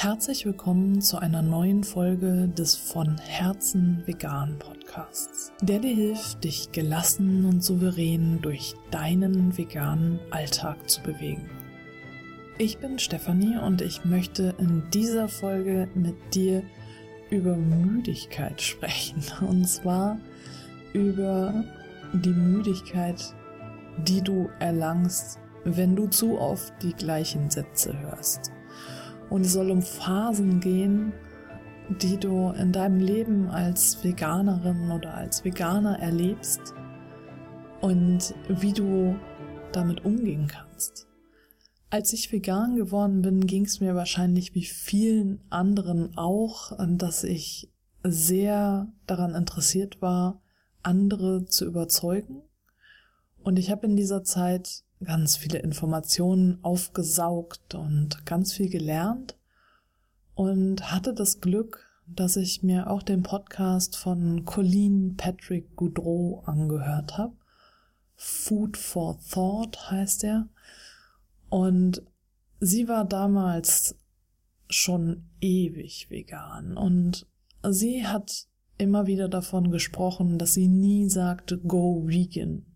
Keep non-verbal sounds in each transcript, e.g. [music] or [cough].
Herzlich willkommen zu einer neuen Folge des von Herzen vegan Podcasts, der dir hilft, dich gelassen und souverän durch deinen veganen Alltag zu bewegen. Ich bin Stefanie und ich möchte in dieser Folge mit dir über Müdigkeit sprechen. [laughs] Und zwar über die Müdigkeit, die du erlangst, wenn du zu oft die gleichen Sätze hörst. Und es soll um Phasen gehen, die du in deinem Leben als Veganerin oder als Veganer erlebst und wie du damit umgehen kannst. Als ich vegan geworden bin, ging es mir wahrscheinlich wie vielen anderen auch, dass ich sehr daran interessiert war, andere zu überzeugen. Und ich habe in dieser Zeit ganz viele Informationen aufgesaugt und ganz viel gelernt und hatte das Glück, dass ich mir auch den Podcast von Colleen Patrick Goudreau angehört habe. Food for Thought heißt er. Und sie war damals schon ewig vegan und sie hat immer wieder davon gesprochen, dass sie nie sagte go vegan.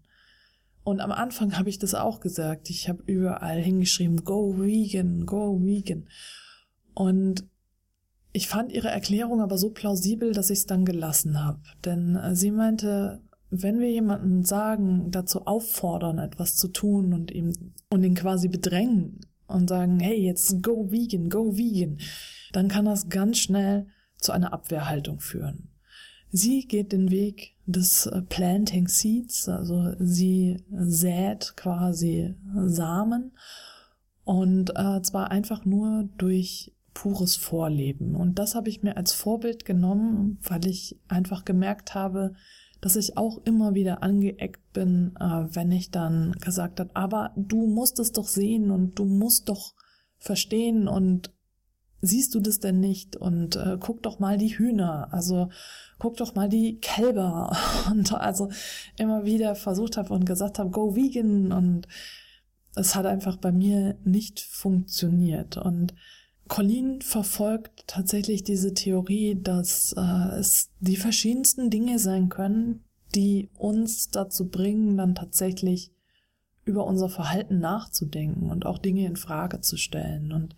Und am Anfang habe ich das auch gesagt. Ich habe überall hingeschrieben go vegan, go vegan. Und ich fand ihre Erklärung aber so plausibel, dass ich es dann gelassen habe. Denn äh, sie meinte, wenn wir jemanden sagen, dazu auffordern, etwas zu tun und ihm und ihn quasi bedrängen und sagen, hey, jetzt go vegan, go vegan, dann kann das ganz schnell zu einer Abwehrhaltung führen. Sie geht den Weg des äh, Planting Seeds, also sie sät quasi Samen und äh, zwar einfach nur durch pures Vorleben. Und das habe ich mir als Vorbild genommen, weil ich einfach gemerkt habe, dass ich auch immer wieder angeeckt bin, äh, wenn ich dann gesagt habe, aber du musst es doch sehen und du musst doch verstehen und siehst du das denn nicht? Und äh, guck doch mal die Hühner, also guck doch mal die Kälber. [laughs] Und also immer wieder versucht habe und gesagt habe, go vegan. Und es hat einfach bei mir nicht funktioniert. Und Colleen verfolgt tatsächlich diese Theorie, dass äh, es die verschiedensten Dinge sein können, die uns dazu bringen, dann tatsächlich über unser Verhalten nachzudenken und auch Dinge in Frage zu stellen. Und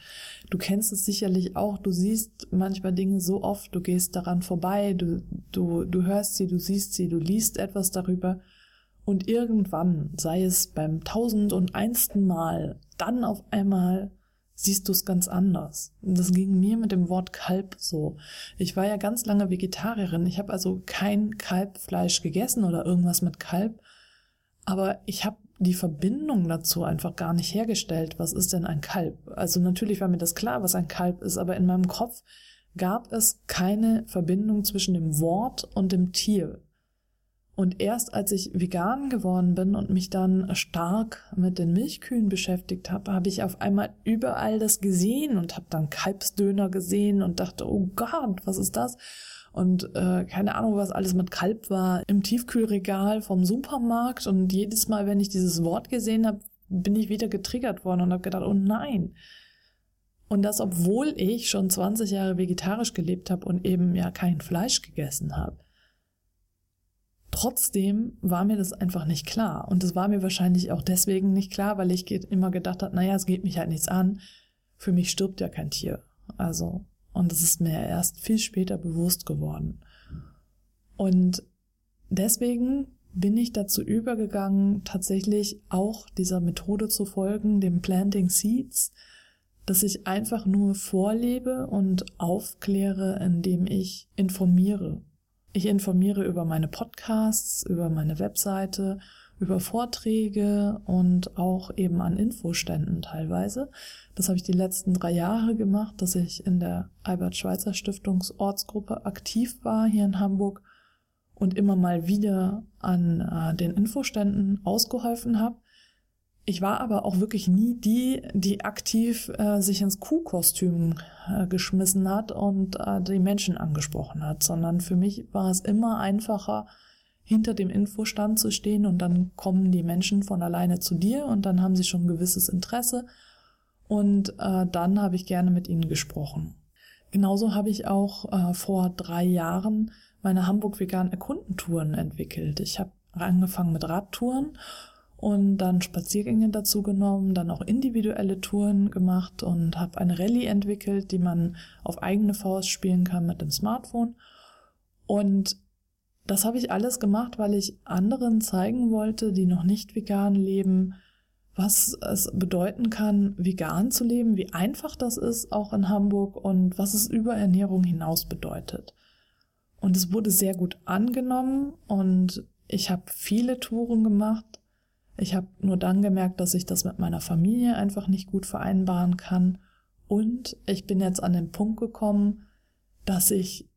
du kennst es sicherlich auch, du siehst manchmal Dinge so oft, du gehst daran vorbei, du, du, du hörst sie, du siehst sie, du liest etwas darüber und irgendwann, sei es beim tausend und einsten Mal, dann auf einmal siehst du es ganz anders. Das ging mir mit dem Wort Kalb so. Ich war ja ganz lange Vegetarierin. Ich habe also kein Kalbfleisch gegessen oder irgendwas mit Kalb. Aber ich habe die Verbindung dazu einfach gar nicht hergestellt. Was ist denn ein Kalb? Also natürlich war mir das klar, was ein Kalb ist, aber in meinem Kopf gab es keine Verbindung zwischen dem Wort und dem Tier. Und erst als ich vegan geworden bin und mich dann stark mit den Milchkühen beschäftigt habe, habe ich auf einmal überall das gesehen und habe dann Kalbsdöner gesehen und dachte, oh Gott, was ist das? Und äh, keine Ahnung, was alles mit Kalb war im Tiefkühlregal vom Supermarkt. Und jedes Mal, wenn ich dieses Wort gesehen habe, bin ich wieder getriggert worden und habe gedacht, oh nein. Und das, obwohl ich schon 20 Jahre vegetarisch gelebt habe und eben ja kein Fleisch gegessen habe. Trotzdem war mir das einfach nicht klar. Und es war mir wahrscheinlich auch deswegen nicht klar, weil ich immer gedacht habe, naja, es geht mich halt nichts an. Für mich stirbt ja kein Tier. Also, und es ist mir erst viel später bewusst geworden. Und deswegen bin ich dazu übergegangen, tatsächlich auch dieser Methode zu folgen, dem Planting Seeds, dass ich einfach nur vorlebe und aufkläre, indem ich informiere ich informiere über meine Podcasts, über meine Webseite, über Vorträge und auch eben an Infoständen teilweise. Das habe ich die letzten drei Jahre gemacht, dass ich in der Albert Schweitzer Stiftungsortsgruppe aktiv war hier in Hamburg und immer mal wieder an äh, den Infoständen ausgeholfen habe. Ich war aber auch wirklich nie die, die aktiv äh, sich ins Kuhkostüm äh, geschmissen hat und äh, die Menschen angesprochen hat, sondern für mich war es immer einfacher, hinter dem Infostand zu stehen und dann kommen die Menschen von alleine zu dir und dann haben sie schon ein gewisses Interesse Und äh, dann habe ich gerne mit ihnen gesprochen. Genauso habe ich auch äh, vor drei Jahren meine Hamburg Vegan Erkundentouren entwickelt. Ich habe angefangen mit Radtouren und dann Spaziergänge dazu genommen, dann auch individuelle Touren gemacht und habe eine Rallye entwickelt, die man auf eigene Faust spielen kann mit dem Smartphone. Und das habe ich alles gemacht, weil ich anderen zeigen wollte, die noch nicht vegan leben, was es bedeuten kann, vegan zu leben, wie einfach das ist, auch in Hamburg und was es über Ernährung hinaus bedeutet. Und es wurde sehr gut angenommen und ich habe viele Touren gemacht. Ich habe nur dann gemerkt, dass ich das mit meiner Familie einfach nicht gut vereinbaren kann. Und ich bin jetzt an den Punkt gekommen, dass ich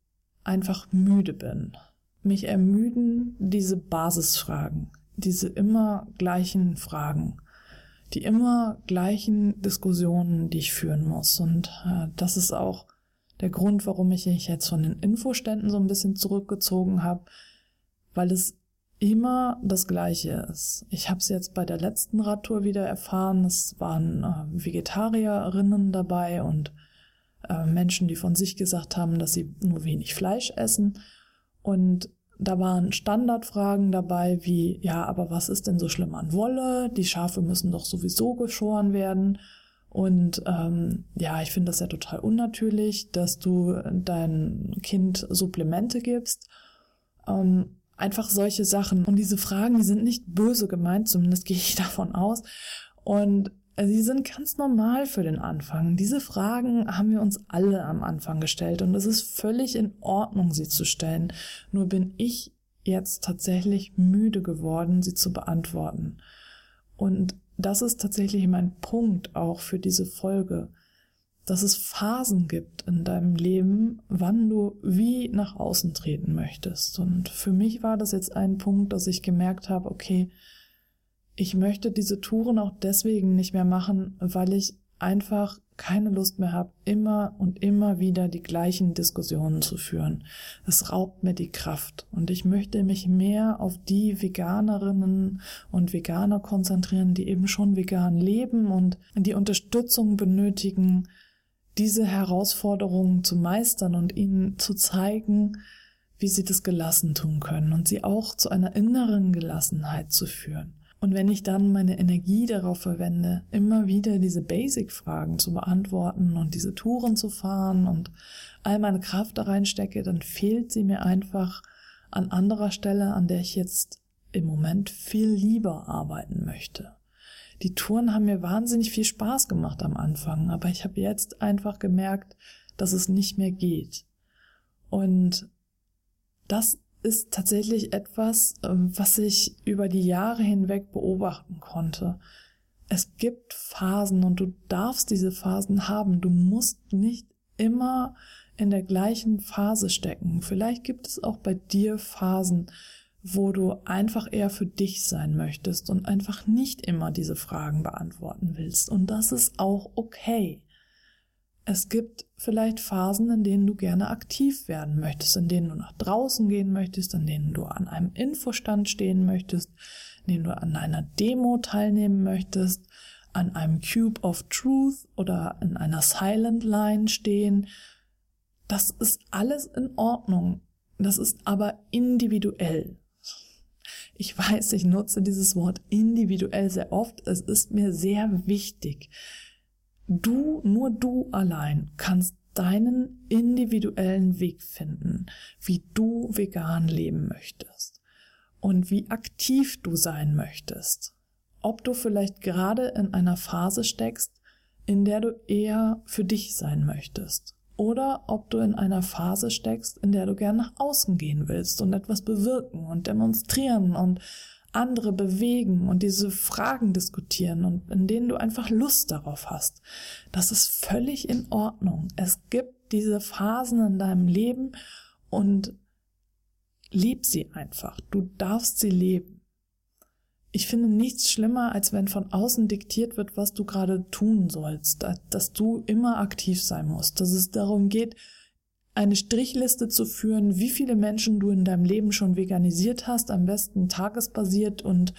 einfach müde bin. Mich ermüden diese Basisfragen, diese immer gleichen Fragen die immer gleichen Diskussionen, die ich führen muss. Und äh, das ist auch der Grund, warum ich mich jetzt von den Infoständen so ein bisschen zurückgezogen habe, weil es immer das Gleiche ist. Ich habe es jetzt bei der letzten Radtour wieder erfahren. Es waren äh, Vegetarierinnen dabei und äh, Menschen, die von sich gesagt haben, dass sie nur wenig Fleisch essen. Und da waren Standardfragen dabei wie, ja, aber was ist denn so schlimm an Wolle? Die Schafe müssen doch sowieso geschoren werden. Und ähm, ja, ich finde das ja total unnatürlich, dass du dein Kind Supplemente gibst. Ähm, einfach solche Sachen. Und diese Fragen, die sind nicht böse gemeint, zumindest [laughs] gehe ich davon aus. Und Sie sind ganz normal für den Anfang. Diese Fragen haben wir uns alle am Anfang gestellt und es ist völlig in Ordnung, sie zu stellen. Nur bin ich jetzt tatsächlich müde geworden, sie zu beantworten. Und das ist tatsächlich mein Punkt auch für diese Folge, dass es Phasen gibt in deinem Leben, wann du wie nach außen treten möchtest. Und für mich war das jetzt ein Punkt, dass ich gemerkt habe, okay, ich möchte diese Touren auch deswegen nicht mehr machen, weil ich einfach keine Lust mehr habe, immer und immer wieder die gleichen Diskussionen zu führen. Es raubt mir die Kraft und ich möchte mich mehr auf die Veganerinnen und Veganer konzentrieren, die eben schon vegan leben und die Unterstützung benötigen, diese Herausforderungen zu meistern und ihnen zu zeigen, wie sie das gelassen tun können und sie auch zu einer inneren Gelassenheit zu führen. Und wenn ich dann meine Energie darauf verwende, immer wieder diese Basic-Fragen zu beantworten und diese Touren zu fahren und all meine Kraft da reinstecke, dann fehlt sie mir einfach an anderer Stelle, an der ich jetzt im Moment viel lieber arbeiten möchte. Die Touren haben mir wahnsinnig viel Spaß gemacht am Anfang, aber ich habe jetzt einfach gemerkt, dass es nicht mehr geht. Und das ist tatsächlich etwas, ähm, was ich über die Jahre hinweg beobachten konnte. Es gibt Phasen und du darfst diese Phasen haben. Du musst nicht immer in der gleichen Phase stecken. Vielleicht gibt es auch bei dir Phasen, wo du einfach eher für dich sein möchtest und einfach nicht immer diese Fragen beantworten willst. Und das ist auch okay. Es gibt vielleicht Phasen, in denen du gerne aktiv werden möchtest, in denen du nach draußen gehen möchtest, in denen du an einem Infostand stehen möchtest, in denen du an einer Demo teilnehmen möchtest, an einem Cube of Truth oder in einer Silent Line stehen. Das ist alles in Ordnung. Das ist aber individuell. Ich weiß, ich nutze dieses Wort individuell sehr oft. Es ist mir sehr wichtig. Du, nur du allein kannst deinen individuellen Weg finden, wie du vegan leben möchtest und wie aktiv du sein möchtest. Ob du vielleicht gerade in einer Phase steckst, in der du eher für dich sein möchtest. Oder ob du in einer Phase steckst, in der du gern nach außen gehen willst und etwas bewirken und demonstrieren und andere bewegen und diese Fragen diskutieren und in denen du einfach Lust darauf hast. Das ist völlig in Ordnung. Es gibt diese Phasen in deinem Leben und leb sie einfach. Du darfst sie leben. Ich finde nichts schlimmer, als wenn von außen diktiert wird, was du gerade tun sollst, dass du immer aktiv sein musst, dass es darum geht, eine Strichliste zu führen, wie viele Menschen du in deinem Leben schon veganisiert hast, am besten tagesbasiert und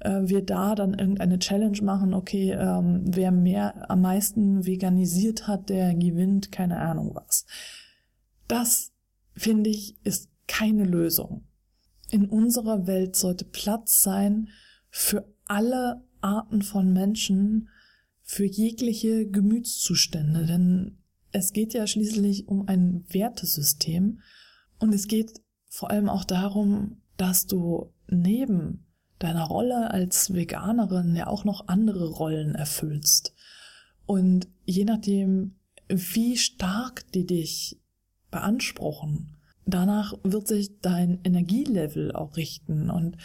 äh, wir da dann irgendeine Challenge machen, okay, ähm, wer mehr am meisten veganisiert hat, der gewinnt, keine Ahnung was. Das, finde ich, ist keine Lösung. In unserer Welt sollte Platz sein für alle Arten von Menschen, für jegliche Gemütszustände, denn es geht ja schließlich um ein Wertesystem und es geht vor allem auch darum, dass du neben deiner Rolle als Veganerin ja auch noch andere Rollen erfüllst. Und je nachdem, wie stark die dich beanspruchen, danach wird sich dein Energielevel auch richten. Und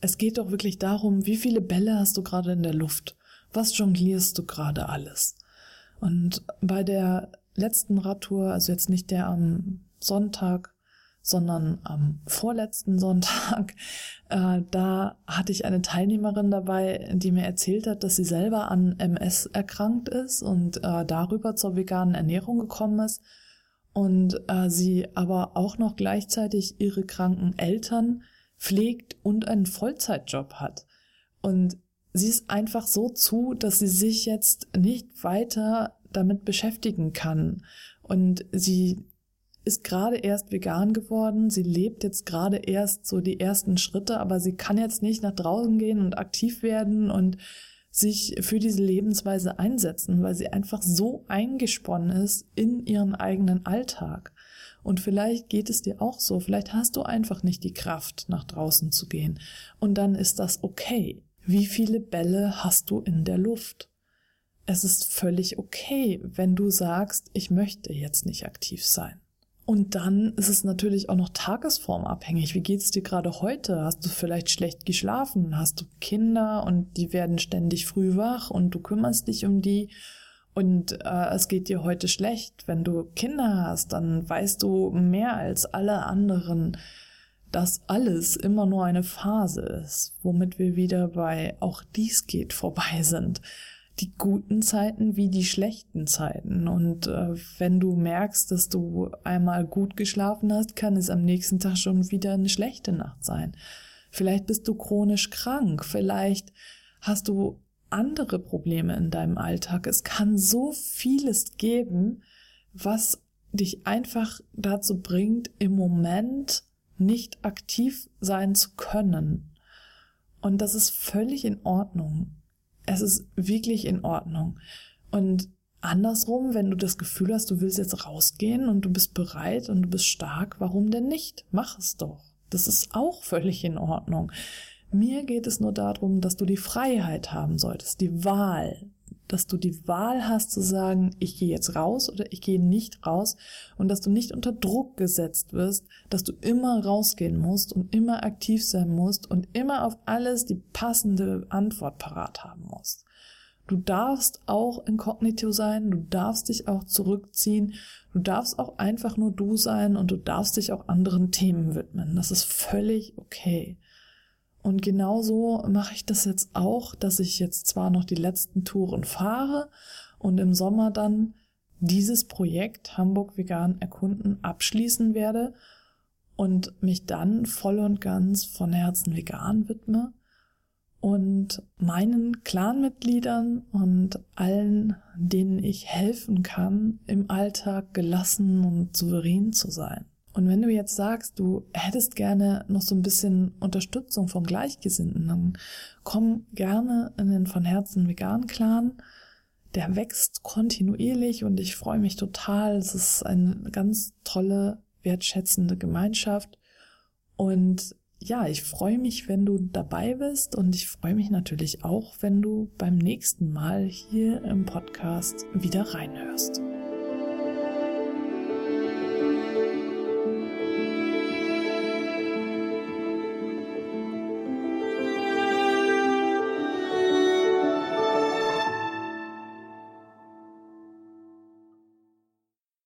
es geht doch wirklich darum, wie viele Bälle hast du gerade in der Luft? Was jonglierst du gerade alles? Und bei der letzten Radtour, also jetzt nicht der am Sonntag, sondern am vorletzten Sonntag, [laughs] äh, da hatte ich eine Teilnehmerin dabei, die mir erzählt hat, dass sie selber an MS erkrankt ist und äh, darüber zur veganen Ernährung gekommen ist und äh, sie aber auch noch gleichzeitig ihre kranken Eltern pflegt und einen Vollzeitjob hat. Und sie ist einfach so zu, dass sie sich jetzt nicht weiter damit beschäftigen kann. Und sie ist gerade erst vegan geworden, sie lebt jetzt gerade erst so die ersten Schritte, aber sie kann jetzt nicht nach draußen gehen und aktiv werden und sich für diese Lebensweise einsetzen, weil sie einfach so eingesponnen ist in ihren eigenen Alltag. Und vielleicht geht es dir auch so, vielleicht hast du einfach nicht die Kraft, nach draußen zu gehen. Und dann ist das okay. Wie viele Bälle hast du in der Luft? Es ist völlig okay, wenn du sagst, ich möchte jetzt nicht aktiv sein. Und dann ist es natürlich auch noch tagesformabhängig. Wie geht es dir gerade heute? Hast du vielleicht schlecht geschlafen? Hast du Kinder und die werden ständig früh wach und du kümmerst dich um die und äh, es geht dir heute schlecht. Wenn du Kinder hast, dann weißt du mehr als alle anderen, dass alles immer nur eine Phase ist, womit wir wieder bei auch dies geht vorbei sind die guten Zeiten wie die schlechten Zeiten. Und äh, wenn du merkst, dass du einmal gut geschlafen hast, kann es am nächsten Tag schon wieder eine schlechte Nacht sein. Vielleicht bist du chronisch krank, vielleicht hast du andere Probleme in deinem Alltag. Es kann so vieles geben, was dich einfach dazu bringt, im Moment nicht aktiv sein zu können. Und das ist völlig in Ordnung. Es ist wirklich in Ordnung. Und andersrum, wenn du das Gefühl hast, du willst jetzt rausgehen und du bist bereit und du bist stark, warum denn nicht? Mach es doch. Das ist auch völlig in Ordnung. Mir geht es nur darum, dass du die Freiheit haben solltest, die Wahl, dass du die Wahl hast zu sagen, ich gehe jetzt raus oder ich gehe nicht raus und dass du nicht unter Druck gesetzt wirst, dass du immer rausgehen musst und immer aktiv sein musst und immer auf alles die passende Antwort parat haben musst. Du darfst auch inkognito sein, du darfst dich auch zurückziehen, du darfst auch einfach nur du sein und du darfst dich auch anderen Themen widmen. Das ist völlig okay. Und genauso mache ich das jetzt auch, dass ich jetzt zwar noch die letzten Touren fahre und im Sommer dann dieses Projekt Hamburg Vegan Erkunden abschließen werde und mich dann voll und ganz von Herzen vegan widme und meinen Clanmitgliedern und allen, denen ich helfen kann, im Alltag gelassen und souverän zu sein. Und wenn du jetzt sagst, du hättest gerne noch so ein bisschen Unterstützung von Gleichgesinnten, dann komm gerne in den von Herzen vegan Clan. Der wächst kontinuierlich und ich freue mich total. Es ist eine ganz tolle, wertschätzende Gemeinschaft. Und ja, ich freue mich, wenn du dabei bist und ich freue mich natürlich auch, wenn du beim nächsten Mal hier im Podcast wieder reinhörst.